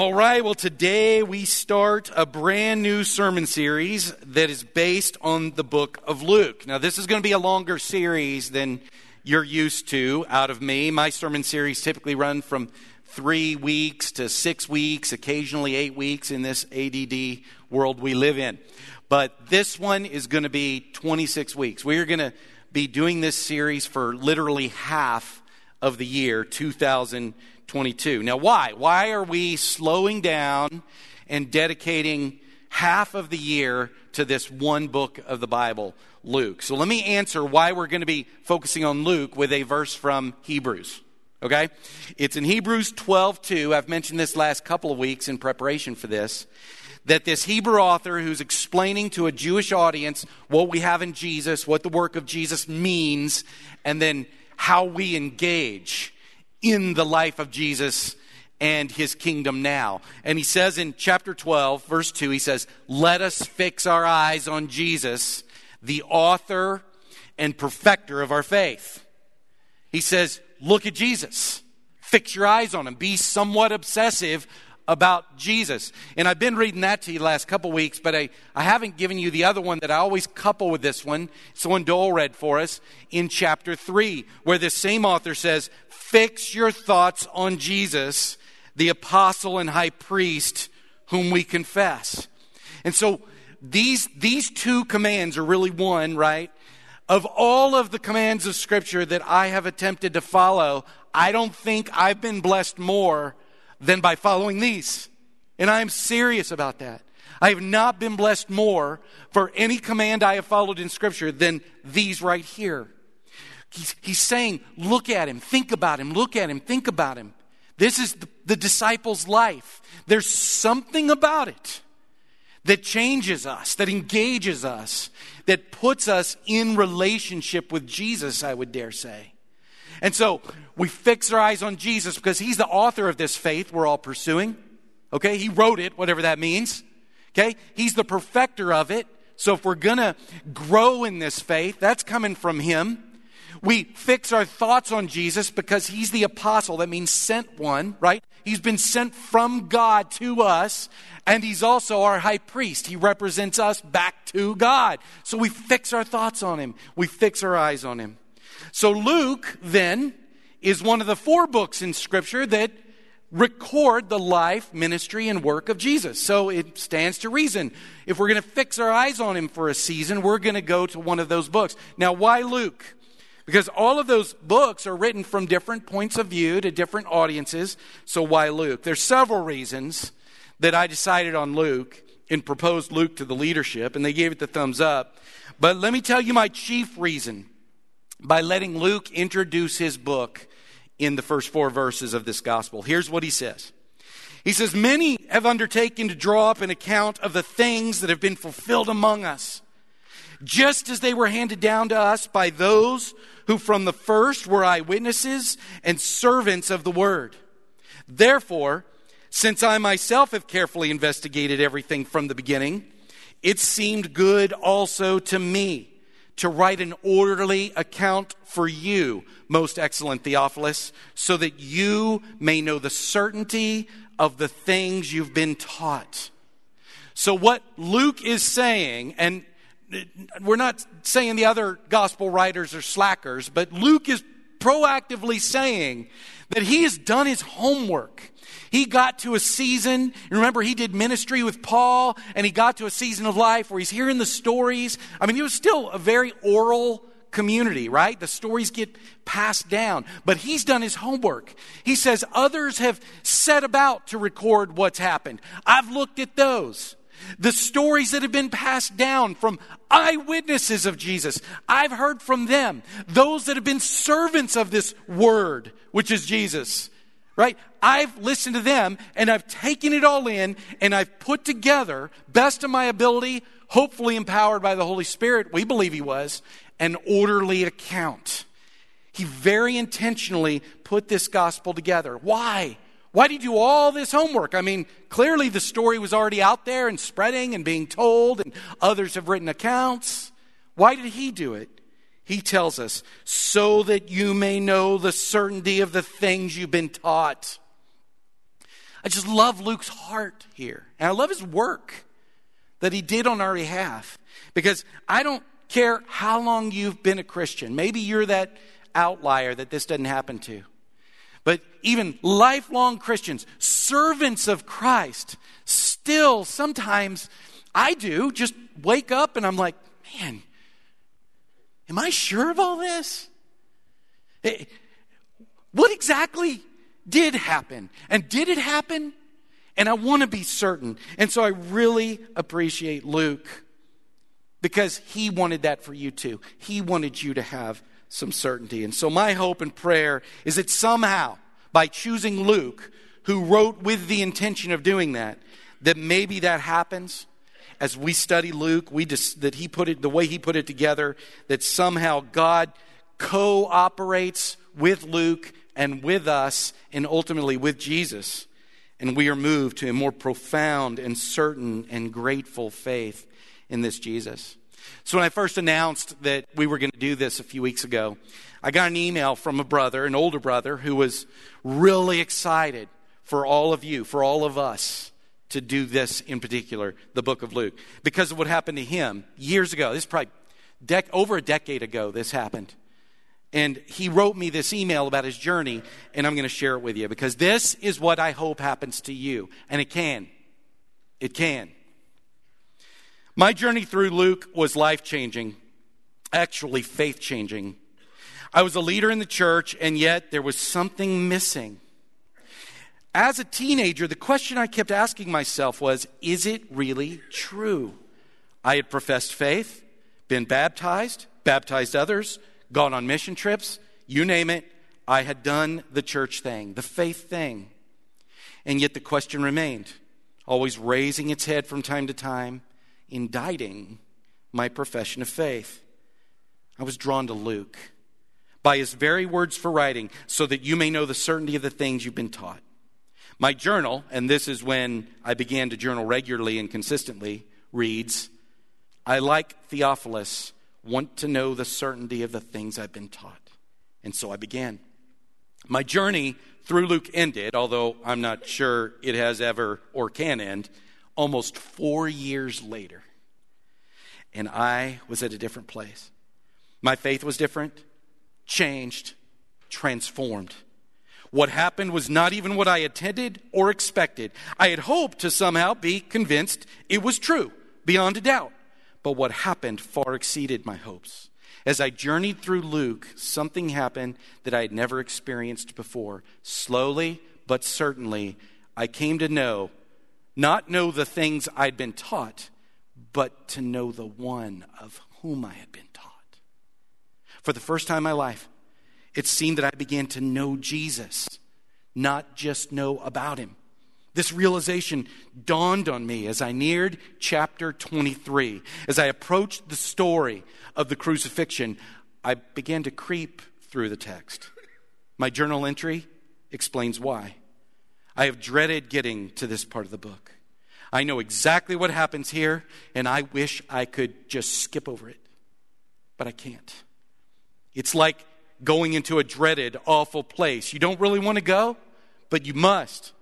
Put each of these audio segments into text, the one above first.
All right, well, today we start a brand new sermon series that is based on the book of Luke. Now, this is going to be a longer series than you're used to out of me. My sermon series typically run from three weeks to six weeks, occasionally eight weeks in this ADD world we live in. But this one is going to be 26 weeks. We are going to be doing this series for literally half of the year 2020. 22. Now, why? Why are we slowing down and dedicating half of the year to this one book of the Bible, Luke? So let me answer why we're going to be focusing on Luke with a verse from Hebrews. Okay? It's in Hebrews 12 2. I've mentioned this last couple of weeks in preparation for this. That this Hebrew author who's explaining to a Jewish audience what we have in Jesus, what the work of Jesus means, and then how we engage in the life of Jesus and his kingdom now. And he says in chapter 12, verse 2, he says, Let us fix our eyes on Jesus, the author and perfecter of our faith. He says, Look at Jesus. Fix your eyes on him. Be somewhat obsessive about Jesus. And I've been reading that to you the last couple weeks, but I, I haven't given you the other one that I always couple with this one. It's the one Dole read for us in chapter 3, where this same author says, Fix your thoughts on Jesus, the apostle and high priest whom we confess. And so these, these two commands are really one, right? Of all of the commands of Scripture that I have attempted to follow, I don't think I've been blessed more than by following these. And I'm serious about that. I have not been blessed more for any command I have followed in Scripture than these right here. He's, he's saying, look at him, think about him, look at him, think about him. This is the, the disciple's life. There's something about it that changes us, that engages us, that puts us in relationship with Jesus, I would dare say. And so we fix our eyes on Jesus because he's the author of this faith we're all pursuing. Okay? He wrote it, whatever that means. Okay? He's the perfecter of it. So if we're going to grow in this faith, that's coming from him. We fix our thoughts on Jesus because he's the apostle. That means sent one, right? He's been sent from God to us, and he's also our high priest. He represents us back to God. So we fix our thoughts on him, we fix our eyes on him. So Luke, then, is one of the four books in Scripture that record the life, ministry, and work of Jesus. So it stands to reason. If we're going to fix our eyes on him for a season, we're going to go to one of those books. Now, why Luke? Because all of those books are written from different points of view to different audiences. So why Luke? There's several reasons that I decided on Luke and proposed Luke to the leadership, and they gave it the thumbs up. But let me tell you my chief reason by letting Luke introduce his book in the first four verses of this gospel. Here's what he says. He says, Many have undertaken to draw up an account of the things that have been fulfilled among us just as they were handed down to us by those who from the first were eyewitnesses and servants of the word. Therefore, since I myself have carefully investigated everything from the beginning, it seemed good also to me to write an orderly account for you, most excellent Theophilus, so that you may know the certainty of the things you've been taught. So, what Luke is saying, and we're not saying the other gospel writers are slackers, but Luke is proactively saying that he has done his homework. He got to a season, remember, he did ministry with Paul, and he got to a season of life where he's hearing the stories. I mean, he was still a very oral community, right? The stories get passed down. But he's done his homework. He says others have set about to record what's happened. I've looked at those. The stories that have been passed down from eyewitnesses of Jesus. I've heard from them. Those that have been servants of this word, which is Jesus. Right? I've listened to them and I've taken it all in and I've put together, best of my ability, hopefully empowered by the Holy Spirit, we believe he was, an orderly account. He very intentionally put this gospel together. Why? Why did you do all this homework? I mean, clearly the story was already out there and spreading and being told, and others have written accounts. Why did he do it? He tells us, so that you may know the certainty of the things you've been taught. I just love Luke's heart here. And I love his work that he did on our behalf. Because I don't care how long you've been a Christian. Maybe you're that outlier that this doesn't happen to. But even lifelong Christians, servants of Christ, still sometimes I do just wake up and I'm like, man, am I sure of all this? Eh, what exactly did happen? And did it happen? And I want to be certain. And so I really appreciate Luke because he wanted that for you too. He wanted you to have some certainty. And so my hope and prayer is that somehow, by choosing Luke, who wrote with the intention of doing that, that maybe that happens as we study Luke, we just, that he put it the way he put it together, that somehow God cooperates with Luke and with us and ultimately with Jesus. And we are moved to a more profound and certain and grateful faith in this Jesus. So when I first announced that we were going to do this a few weeks ago, I got an email from a brother, an older brother, who was really excited for all of you, for all of us to do this in particular, the book of Luke, because of what happened to him years ago. This is probably dec- over a decade ago, this happened. And he wrote me this email about his journey, and I'm going to share it with you because this is what I hope happens to you. And it can. It can. My journey through Luke was life changing, actually, faith changing. I was a leader in the church, and yet there was something missing. As a teenager, the question I kept asking myself was Is it really true? I had professed faith, been baptized, baptized others, gone on mission trips, you name it. I had done the church thing, the faith thing. And yet the question remained, always raising its head from time to time, indicting my profession of faith. I was drawn to Luke by his very words for writing, so that you may know the certainty of the things you've been taught. My journal, and this is when I began to journal regularly and consistently, reads I, like Theophilus, want to know the certainty of the things I've been taught. And so I began. My journey through Luke ended, although I'm not sure it has ever or can end, almost four years later. And I was at a different place. My faith was different, changed, transformed. What happened was not even what I intended or expected. I had hoped to somehow be convinced it was true, beyond a doubt. But what happened far exceeded my hopes. As I journeyed through Luke, something happened that I had never experienced before. Slowly, but certainly, I came to know, not know the things I'd been taught, but to know the one of whom I had been taught. For the first time in my life, it seemed that I began to know Jesus, not just know about him. This realization dawned on me as I neared chapter 23. As I approached the story of the crucifixion, I began to creep through the text. My journal entry explains why. I have dreaded getting to this part of the book. I know exactly what happens here, and I wish I could just skip over it. But I can't. It's like going into a dreaded, awful place. You don't really want to go, but you must.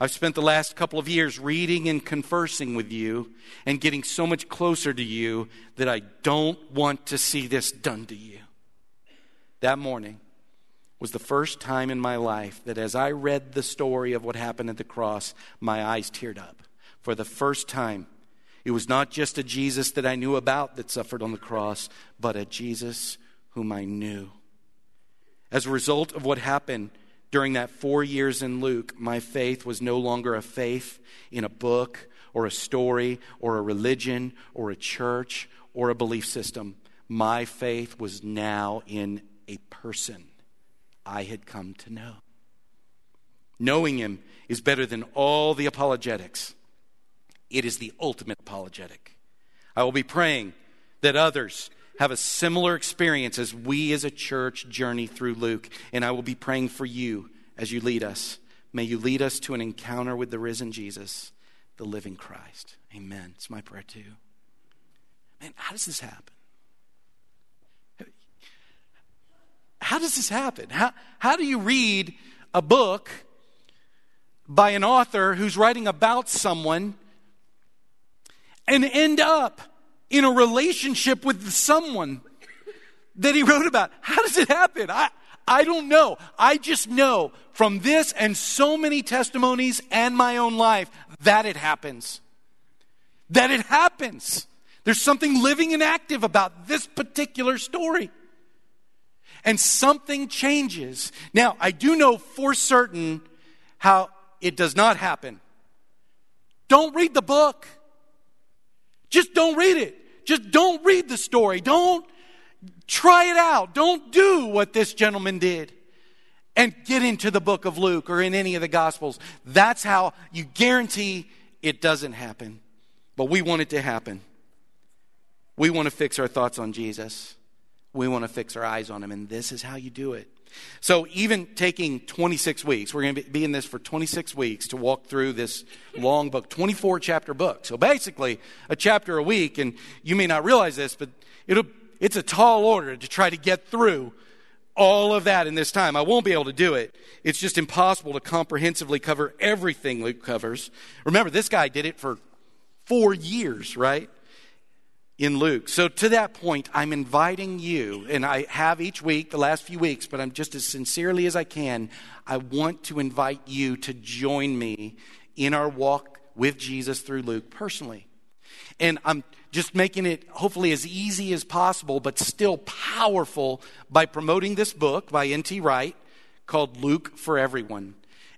I've spent the last couple of years reading and conversing with you and getting so much closer to you that I don't want to see this done to you. That morning was the first time in my life that as I read the story of what happened at the cross, my eyes teared up. For the first time, it was not just a Jesus that I knew about that suffered on the cross, but a Jesus whom I knew. As a result of what happened, during that four years in Luke, my faith was no longer a faith in a book or a story or a religion or a church or a belief system. My faith was now in a person I had come to know. Knowing him is better than all the apologetics. It is the ultimate apologetic. I will be praying that others have a similar experience as we as a church journey through Luke. And I will be praying for you as you lead us. May you lead us to an encounter with the risen Jesus, the living Christ. Amen. It's my prayer too. Man, how does this happen? How does this happen? How, how do you read a book by an author who's writing about someone and end up in a relationship with someone that he wrote about. How does it happen? I, I don't know. I just know from this and so many testimonies and my own life that it happens. That it happens. There's something living and active about this particular story. And something changes. Now, I do know for certain how it does not happen. Don't read the book. Just don't read it. Just don't read the story. Don't try it out. Don't do what this gentleman did and get into the book of Luke or in any of the Gospels. That's how you guarantee it doesn't happen. But we want it to happen. We want to fix our thoughts on Jesus. We want to fix our eyes on him, and this is how you do it. So, even taking 26 weeks, we're going to be in this for 26 weeks to walk through this long book, 24 chapter book. So, basically, a chapter a week, and you may not realize this, but it'll, it's a tall order to try to get through all of that in this time. I won't be able to do it. It's just impossible to comprehensively cover everything Luke covers. Remember, this guy did it for four years, right? In Luke. So, to that point, I'm inviting you, and I have each week, the last few weeks, but I'm just as sincerely as I can. I want to invite you to join me in our walk with Jesus through Luke personally. And I'm just making it hopefully as easy as possible, but still powerful by promoting this book by N.T. Wright called Luke for Everyone.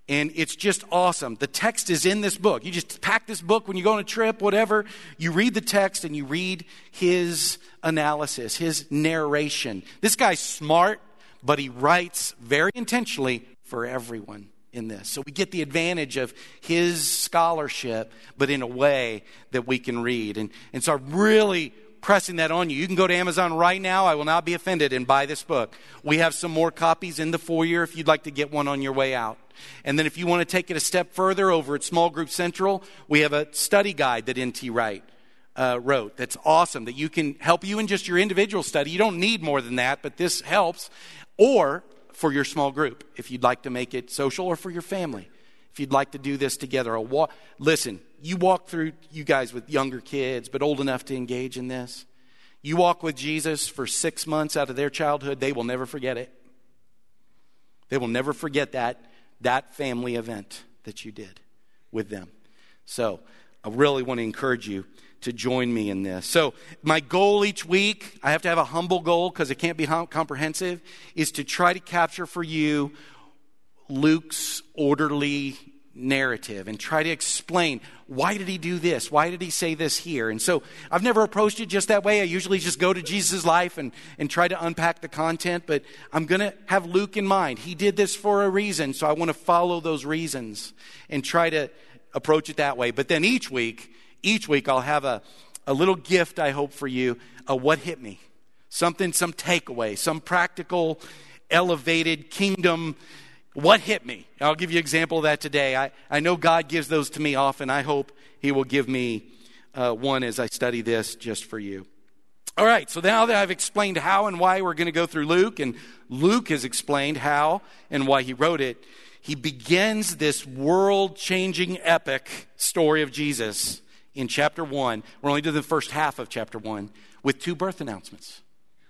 And it's just awesome. The text is in this book. You just pack this book when you go on a trip, whatever. You read the text and you read his analysis, his narration. This guy's smart, but he writes very intentionally for everyone in this. So we get the advantage of his scholarship, but in a way that we can read. And, and so I really pressing that on you. You can go to Amazon right now. I will not be offended and buy this book. We have some more copies in the foyer if you'd like to get one on your way out. And then if you want to take it a step further over at Small Group Central, we have a study guide that N.T. Wright uh, wrote that's awesome that you can help you in just your individual study. You don't need more than that, but this helps. Or for your small group if you'd like to make it social or for your family if you'd like to do this together. A walk, listen, you walk through, you guys with younger kids, but old enough to engage in this. You walk with Jesus for six months out of their childhood, they will never forget it. They will never forget that, that family event that you did with them. So I really want to encourage you to join me in this. So, my goal each week, I have to have a humble goal because it can't be comprehensive, is to try to capture for you Luke's orderly narrative and try to explain why did he do this? Why did he say this here? And so i've never approached it just that way. I usually just go to jesus' life and, and try to unpack the content but i'm going to have luke in mind. He did this for a reason so i want to follow those reasons and try to approach it that way. But then each week each week i'll have a, a little gift i hope for you a what hit me. Something some takeaway some practical elevated kingdom what hit me? I'll give you an example of that today. I, I know God gives those to me often. I hope He will give me uh, one as I study this just for you. All right, so now that I've explained how and why we're going to go through Luke, and Luke has explained how and why he wrote it, he begins this world changing epic story of Jesus in chapter 1. We're only doing the first half of chapter 1 with two birth announcements.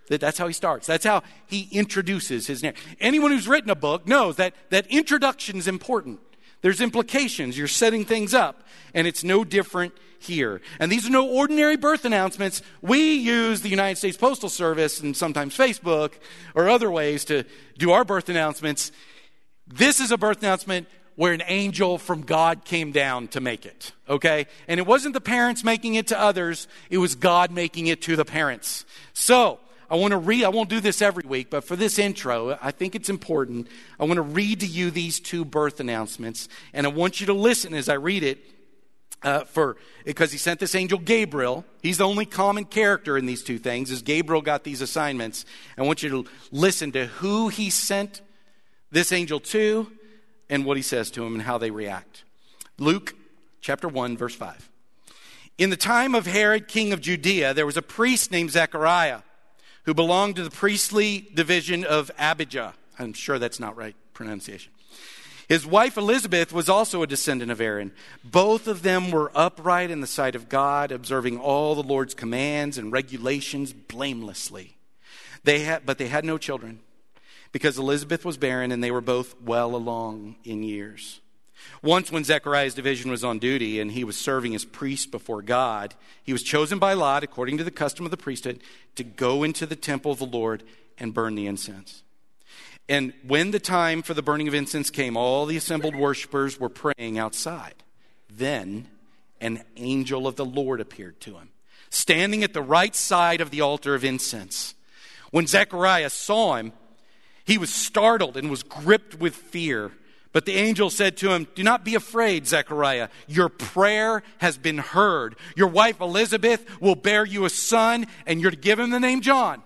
That's how he starts. That's how he introduces his name. Anyone who's written a book knows that, that introduction is important. There's implications. You're setting things up. And it's no different here. And these are no ordinary birth announcements. We use the United States Postal Service and sometimes Facebook or other ways to do our birth announcements. This is a birth announcement where an angel from God came down to make it. Okay? And it wasn't the parents making it to others, it was God making it to the parents. So, I want to read, I won't do this every week, but for this intro, I think it's important. I want to read to you these two birth announcements, and I want you to listen as I read it. Uh, for because he sent this angel Gabriel. He's the only common character in these two things. Is Gabriel got these assignments? I want you to listen to who he sent this angel to, and what he says to him, and how they react. Luke chapter one, verse five. In the time of Herod, king of Judea, there was a priest named Zechariah who belonged to the priestly division of Abijah. I'm sure that's not right pronunciation. His wife Elizabeth was also a descendant of Aaron. Both of them were upright in the sight of God, observing all the Lord's commands and regulations blamelessly. They had, but they had no children because Elizabeth was barren and they were both well along in years. Once, when Zechariah's division was on duty and he was serving as priest before God, he was chosen by Lot, according to the custom of the priesthood, to go into the temple of the Lord and burn the incense. And when the time for the burning of incense came, all the assembled worshippers were praying outside. Then an angel of the Lord appeared to him, standing at the right side of the altar of incense. When Zechariah saw him, he was startled and was gripped with fear. But the angel said to him, Do not be afraid, Zechariah. Your prayer has been heard. Your wife Elizabeth will bear you a son, and you're to give him the name John.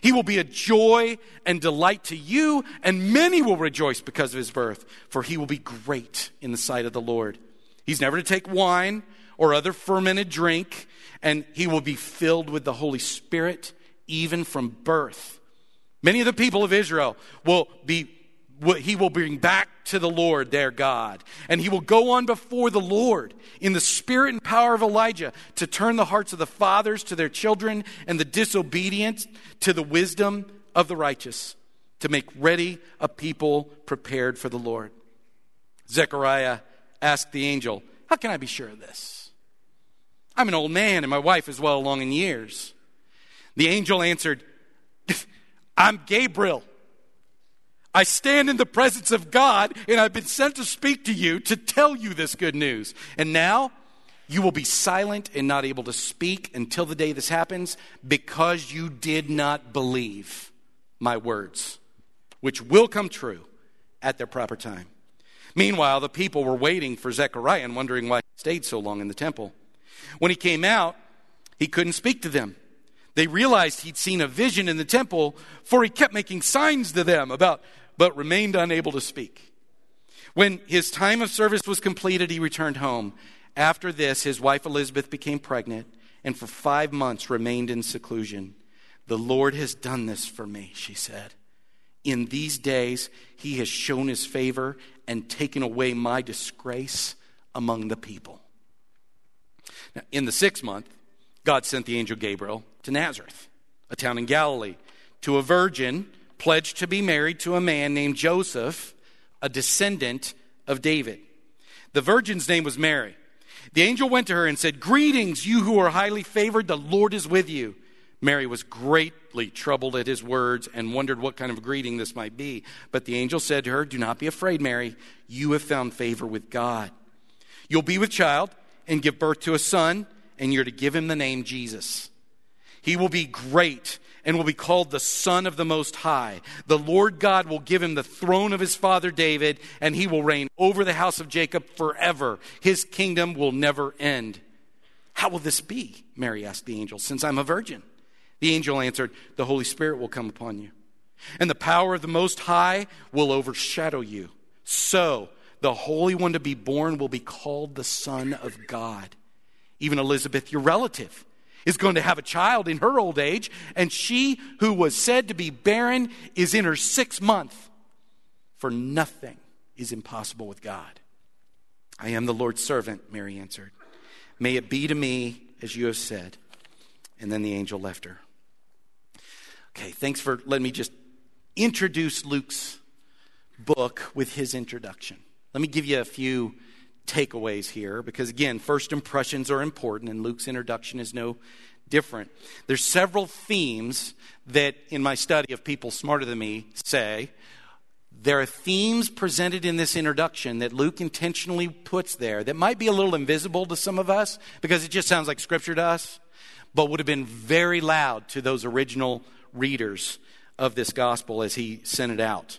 He will be a joy and delight to you, and many will rejoice because of his birth, for he will be great in the sight of the Lord. He's never to take wine or other fermented drink, and he will be filled with the Holy Spirit even from birth. Many of the people of Israel will be he will bring back to the Lord their God. And he will go on before the Lord in the spirit and power of Elijah to turn the hearts of the fathers to their children and the disobedient to the wisdom of the righteous, to make ready a people prepared for the Lord. Zechariah asked the angel, How can I be sure of this? I'm an old man and my wife is well along in years. The angel answered, I'm Gabriel I stand in the presence of God, and I've been sent to speak to you to tell you this good news. And now you will be silent and not able to speak until the day this happens because you did not believe my words, which will come true at their proper time. Meanwhile, the people were waiting for Zechariah and wondering why he stayed so long in the temple. When he came out, he couldn't speak to them. They realized he'd seen a vision in the temple, for he kept making signs to them about but remained unable to speak. When his time of service was completed, he returned home. After this, his wife Elizabeth became pregnant and for five months remained in seclusion. The Lord has done this for me, she said. In these days, he has shown his favor and taken away my disgrace among the people. Now, in the sixth month, God sent the angel Gabriel to Nazareth, a town in Galilee, to a virgin pledged to be married to a man named Joseph, a descendant of David. The virgin's name was Mary. The angel went to her and said, Greetings, you who are highly favored, the Lord is with you. Mary was greatly troubled at his words and wondered what kind of greeting this might be. But the angel said to her, Do not be afraid, Mary. You have found favor with God. You'll be with child and give birth to a son, and you're to give him the name Jesus. He will be great and will be called the Son of the Most High. The Lord God will give him the throne of his father David, and he will reign over the house of Jacob forever. His kingdom will never end. How will this be? Mary asked the angel, since I'm a virgin. The angel answered, The Holy Spirit will come upon you, and the power of the Most High will overshadow you. So, the Holy One to be born will be called the Son of God. Even Elizabeth, your relative, is going to have a child in her old age, and she who was said to be barren is in her sixth month. For nothing is impossible with God. I am the Lord's servant, Mary answered. May it be to me as you have said. And then the angel left her. Okay, thanks for letting me just introduce Luke's book with his introduction. Let me give you a few takeaways here because, again, first impressions are important, and Luke's introduction is no different. There's several themes that, in my study of people smarter than me, say there are themes presented in this introduction that Luke intentionally puts there that might be a little invisible to some of us because it just sounds like scripture to us, but would have been very loud to those original readers of this gospel as he sent it out.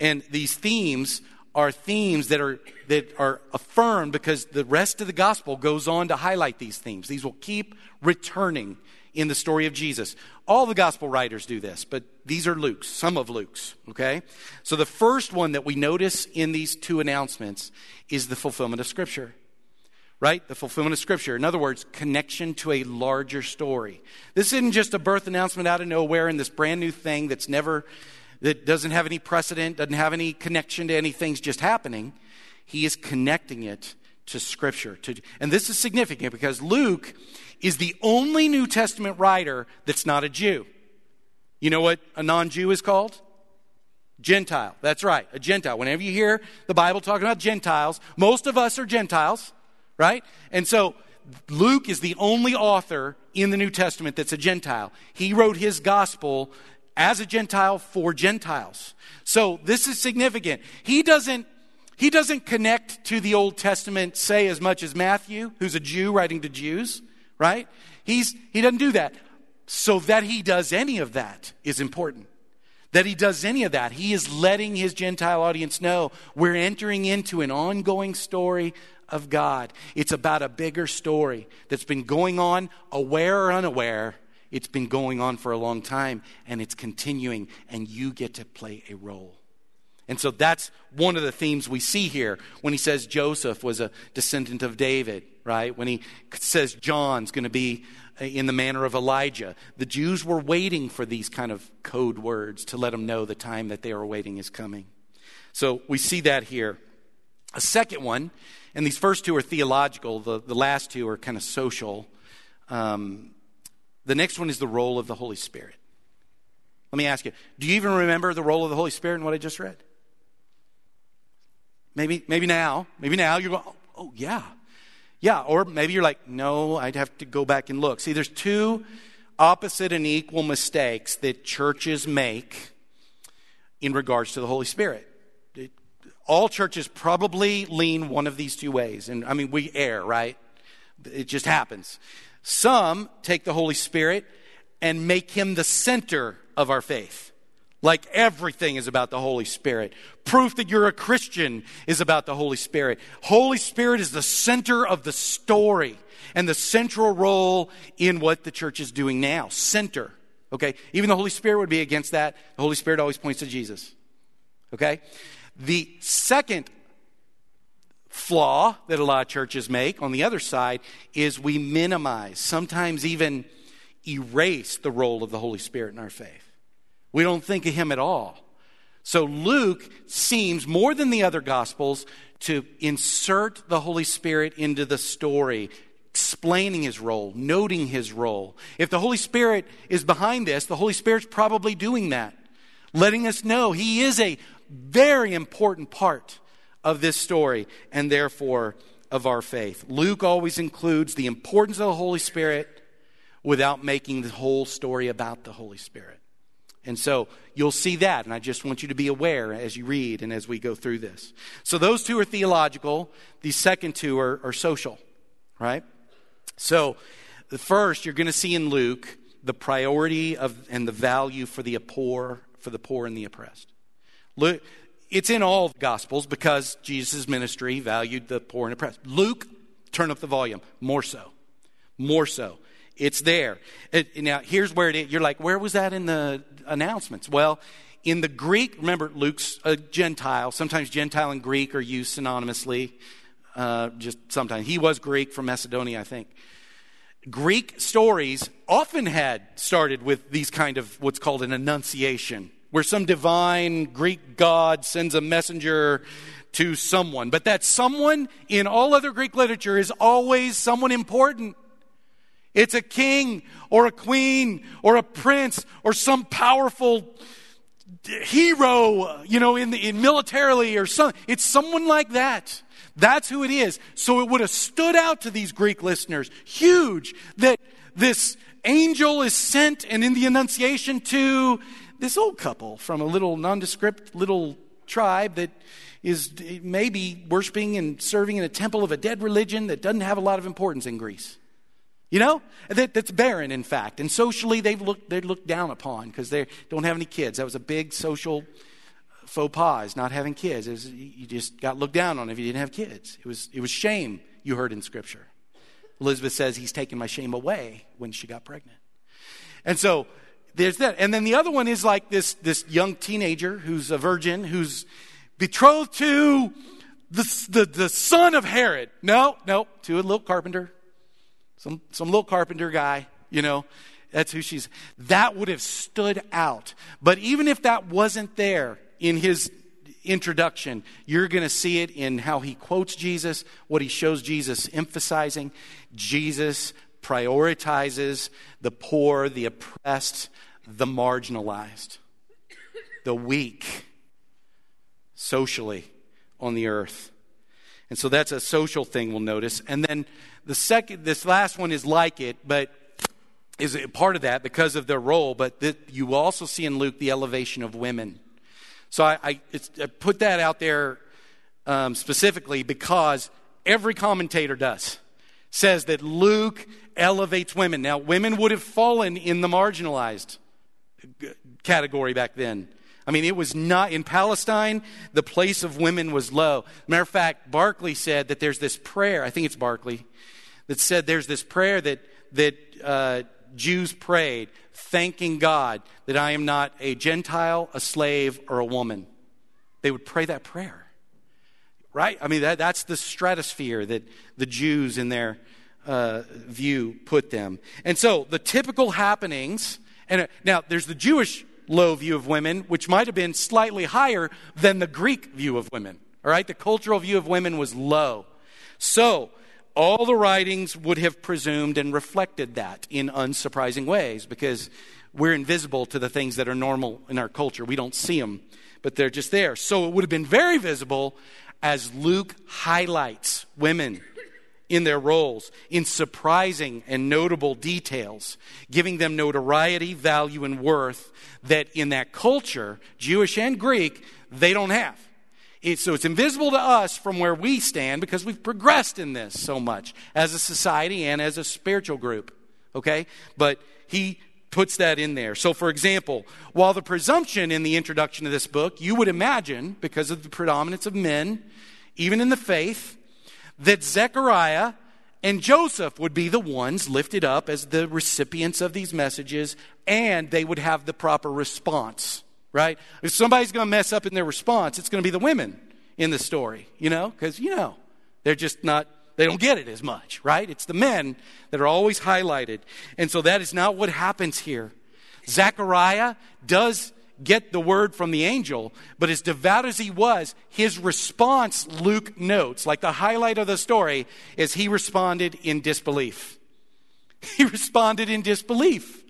And these themes are themes that are, that are affirmed because the rest of the gospel goes on to highlight these themes. These will keep returning in the story of Jesus. All the gospel writers do this, but these are Luke's, some of Luke's, okay? So the first one that we notice in these two announcements is the fulfillment of Scripture, right? The fulfillment of Scripture. In other words, connection to a larger story. This isn't just a birth announcement out of nowhere and this brand new thing that's never that doesn't have any precedent, doesn't have any connection to anything's just happening. He is connecting it to Scripture. To, and this is significant because Luke is the only New Testament writer that's not a Jew. You know what a non Jew is called? Gentile. That's right, a Gentile. Whenever you hear the Bible talking about Gentiles, most of us are Gentiles, right? And so Luke is the only author in the New Testament that's a Gentile. He wrote his gospel as a Gentile for Gentiles. So this is significant. He doesn't he doesn't connect to the Old Testament, say, as much as Matthew, who's a Jew writing to Jews, right? He's, he doesn't do that. So that he does any of that is important. That he does any of that. He is letting his Gentile audience know we're entering into an ongoing story of God. It's about a bigger story that's been going on, aware or unaware. It's been going on for a long time, and it's continuing, and you get to play a role. And so that's one of the themes we see here when he says Joseph was a descendant of David, right? When he says John's going to be in the manner of Elijah. The Jews were waiting for these kind of code words to let them know the time that they were waiting is coming. So we see that here. A second one, and these first two are theological, the, the last two are kind of social. Um, the next one is the role of the Holy Spirit. Let me ask you do you even remember the role of the Holy Spirit in what I just read? Maybe, maybe now, maybe now you go, oh, oh, yeah. Yeah, or maybe you're like, no, I'd have to go back and look. See, there's two opposite and equal mistakes that churches make in regards to the Holy Spirit. It, all churches probably lean one of these two ways. And I mean, we err, right? It just happens. Some take the Holy Spirit and make him the center of our faith. Like everything is about the Holy Spirit. Proof that you're a Christian is about the Holy Spirit. Holy Spirit is the center of the story and the central role in what the church is doing now. Center. Okay? Even the Holy Spirit would be against that. The Holy Spirit always points to Jesus. Okay? The second flaw that a lot of churches make on the other side is we minimize, sometimes even erase the role of the Holy Spirit in our faith. We don't think of him at all. So Luke seems, more than the other Gospels, to insert the Holy Spirit into the story, explaining his role, noting his role. If the Holy Spirit is behind this, the Holy Spirit's probably doing that, letting us know he is a very important part of this story and therefore of our faith. Luke always includes the importance of the Holy Spirit without making the whole story about the Holy Spirit. And so you'll see that, and I just want you to be aware as you read and as we go through this. So those two are theological, the second two are, are social, right? So the first, you're going to see in Luke the priority of and the value for the poor, for the poor and the oppressed. Luke, it's in all Gospels because Jesus' ministry valued the poor and oppressed. Luke, turn up the volume, more so. More so. It's there. It, now, here's where it is. You're like, where was that in the announcements? Well, in the Greek, remember, Luke's a Gentile. Sometimes Gentile and Greek are used synonymously. Uh, just sometimes. He was Greek from Macedonia, I think. Greek stories often had started with these kind of what's called an annunciation, where some divine Greek god sends a messenger to someone. But that someone in all other Greek literature is always someone important. It's a king or a queen or a prince or some powerful hero, you know, in, the, in militarily or some. It's someone like that. That's who it is. So it would have stood out to these Greek listeners, huge, that this angel is sent and in the Annunciation to this old couple from a little nondescript little tribe that is maybe worshiping and serving in a temple of a dead religion that doesn't have a lot of importance in Greece. You know, that, that's barren, in fact. And socially, they've looked, they're looked down upon because they don't have any kids. That was a big social faux pas, not having kids. Was, you just got looked down on if you didn't have kids. It was, it was shame you heard in Scripture. Elizabeth says, He's taken my shame away when she got pregnant. And so there's that. And then the other one is like this, this young teenager who's a virgin, who's betrothed to the, the, the son of Herod. No, no, to a little carpenter some, some little carpenter guy, you know. That's who she's. That would have stood out. But even if that wasn't there in his introduction, you're going to see it in how he quotes Jesus, what he shows Jesus emphasizing. Jesus prioritizes the poor, the oppressed, the marginalized, the weak socially on the earth. And so that's a social thing we'll notice. And then the second, this last one is like it, but is part of that because of their role. But the, you also see in Luke the elevation of women. So I, I, I put that out there um, specifically because every commentator does says that Luke elevates women. Now, women would have fallen in the marginalized category back then. I mean, it was not in Palestine, the place of women was low. Matter of fact, Barclay said that there's this prayer, I think it's Barclay, that said there's this prayer that, that uh, Jews prayed, thanking God that I am not a Gentile, a slave, or a woman. They would pray that prayer. Right? I mean, that, that's the stratosphere that the Jews in their uh, view put them. And so the typical happenings, and uh, now there's the Jewish low view of women, which might have been slightly higher than the Greek view of women. All right, the cultural view of women was low. So, all the writings would have presumed and reflected that in unsurprising ways because we're invisible to the things that are normal in our culture. We don't see them, but they're just there. So, it would have been very visible as Luke highlights women in their roles in surprising and notable details, giving them notoriety, value, and worth that in that culture, Jewish and Greek, they don't have. It, so it's invisible to us from where we stand because we've progressed in this so much as a society and as a spiritual group. Okay? But he puts that in there. So, for example, while the presumption in the introduction of this book, you would imagine, because of the predominance of men, even in the faith, that Zechariah and Joseph would be the ones lifted up as the recipients of these messages, and they would have the proper response, right? If somebody's going to mess up in their response, it's going to be the women in the story, you know, because, you know, they're just not, they don't get it as much, right? It's the men that are always highlighted. And so that is not what happens here. Zechariah does get the word from the angel, but as devout as he was, his response, Luke notes, like the highlight of the story, is he responded in disbelief. He responded in disbelief.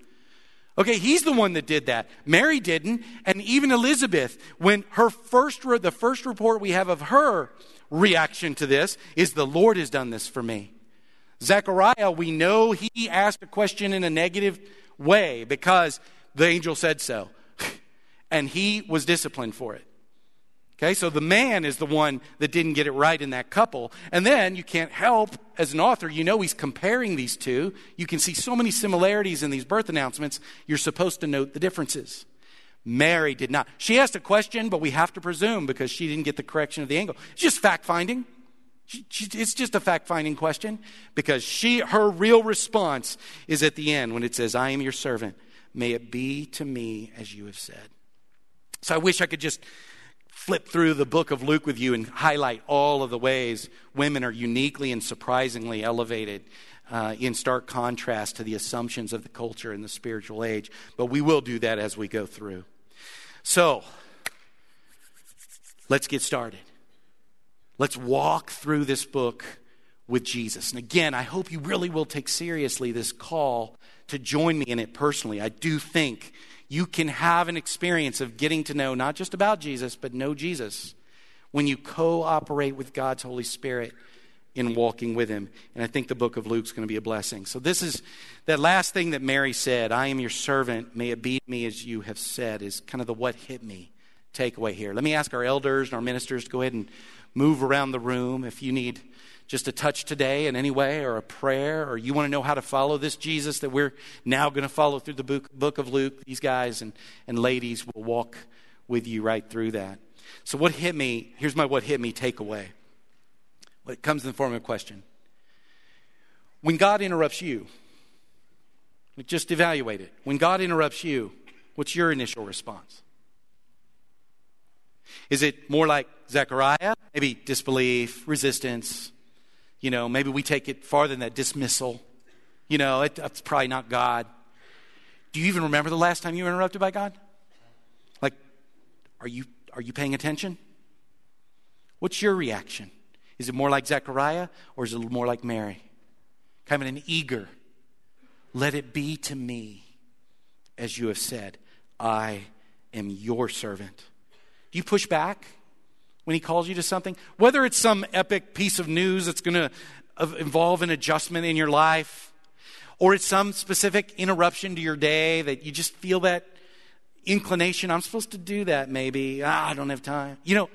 Okay, he's the one that did that. Mary didn't, and even Elizabeth, when her first, the first report we have of her reaction to this is the Lord has done this for me. Zechariah, we know he asked a question in a negative way because the angel said so and he was disciplined for it. Okay, so the man is the one that didn't get it right in that couple. And then you can't help, as an author, you know he's comparing these two. You can see so many similarities in these birth announcements. You're supposed to note the differences. Mary did not. She asked a question, but we have to presume because she didn't get the correction of the angle. It's just fact finding. It's just a fact finding question because she, her real response is at the end when it says, I am your servant. May it be to me as you have said. So I wish I could just flip through the book of Luke with you and highlight all of the ways women are uniquely and surprisingly elevated uh, in stark contrast to the assumptions of the culture and the spiritual age. But we will do that as we go through. So, let's get started. Let's walk through this book with Jesus. And again, I hope you really will take seriously this call to join me in it personally. I do think you can have an experience of getting to know not just about Jesus, but know Jesus when you cooperate with God's Holy Spirit in walking with Him. And I think the book of Luke's going to be a blessing. So, this is that last thing that Mary said I am your servant, may it be me as you have said, is kind of the what hit me takeaway here. Let me ask our elders and our ministers to go ahead and move around the room if you need just a touch today in any way, or a prayer, or you want to know how to follow this Jesus that we're now going to follow through the book, book of Luke, these guys and, and ladies will walk with you right through that. So, what hit me, here's my what hit me takeaway. It comes in the form of a question. When God interrupts you, just evaluate it. When God interrupts you, what's your initial response? Is it more like Zechariah? Maybe disbelief, resistance, you know, maybe we take it farther than that dismissal. You know, it, it's probably not God. Do you even remember the last time you were interrupted by God? Like, are you, are you paying attention? What's your reaction? Is it more like Zechariah or is it more like Mary? Kind of an eager, let it be to me as you have said, I am your servant. Do you push back when he calls you to something? Whether it's some epic piece of news that's going to involve an adjustment in your life, or it's some specific interruption to your day that you just feel that inclination, I'm supposed to do that maybe. Ah, I don't have time. You know,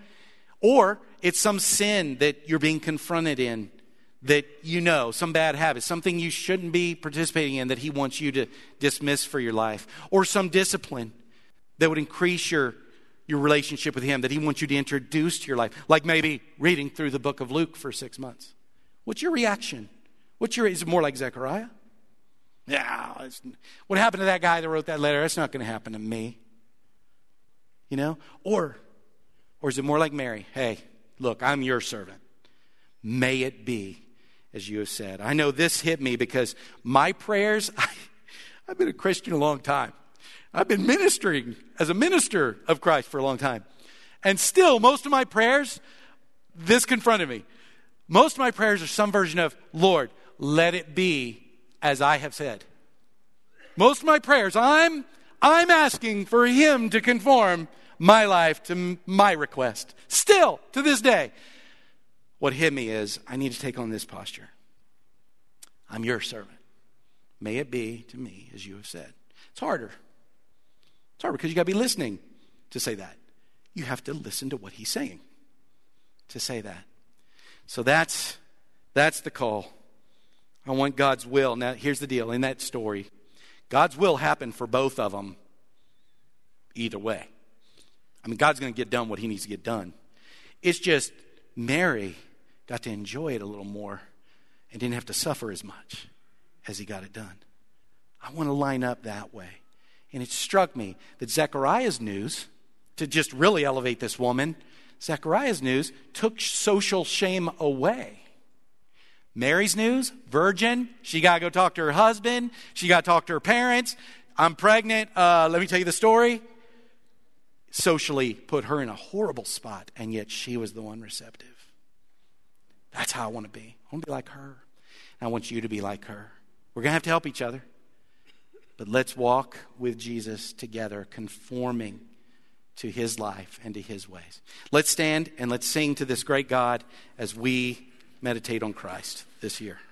or it's some sin that you're being confronted in that you know, some bad habit, something you shouldn't be participating in that He wants you to dismiss for your life, or some discipline that would increase your, your relationship with Him that He wants you to introduce to your life, like maybe reading through the book of Luke for six months. What's your reaction? What's your, is it more like Zechariah? Yeah, what happened to that guy that wrote that letter? That's not going to happen to me. You know? Or, or is it more like Mary? Hey, look, I'm your servant. May it be as you have said. I know this hit me because my prayers, I, I've been a Christian a long time. I've been ministering as a minister of Christ for a long time. And still, most of my prayers, this confronted me. Most of my prayers are some version of, Lord, let it be as I have said. Most of my prayers, I'm, I'm asking for Him to conform my life to my request. Still, to this day. What hit me is I need to take on this posture. I'm your servant. May it be to me as you have said. It's harder. It's harder because you got to be listening to say that. You have to listen to what he's saying to say that. So that's that's the call. I want God's will. Now here's the deal in that story. God's will happened for both of them either way. I mean God's going to get done what he needs to get done. It's just Mary got to enjoy it a little more and didn't have to suffer as much as he got it done. I want to line up that way. And it struck me that Zechariah's news, to just really elevate this woman, Zechariah's news took social shame away. Mary's news, virgin, she got to go talk to her husband, she got to talk to her parents. I'm pregnant, uh, let me tell you the story. Socially put her in a horrible spot, and yet she was the one receptive. That's how I want to be. I want to be like her. I want you to be like her. We're going to have to help each other. But let's walk with Jesus together, conforming to his life and to his ways. Let's stand and let's sing to this great God as we meditate on Christ this year.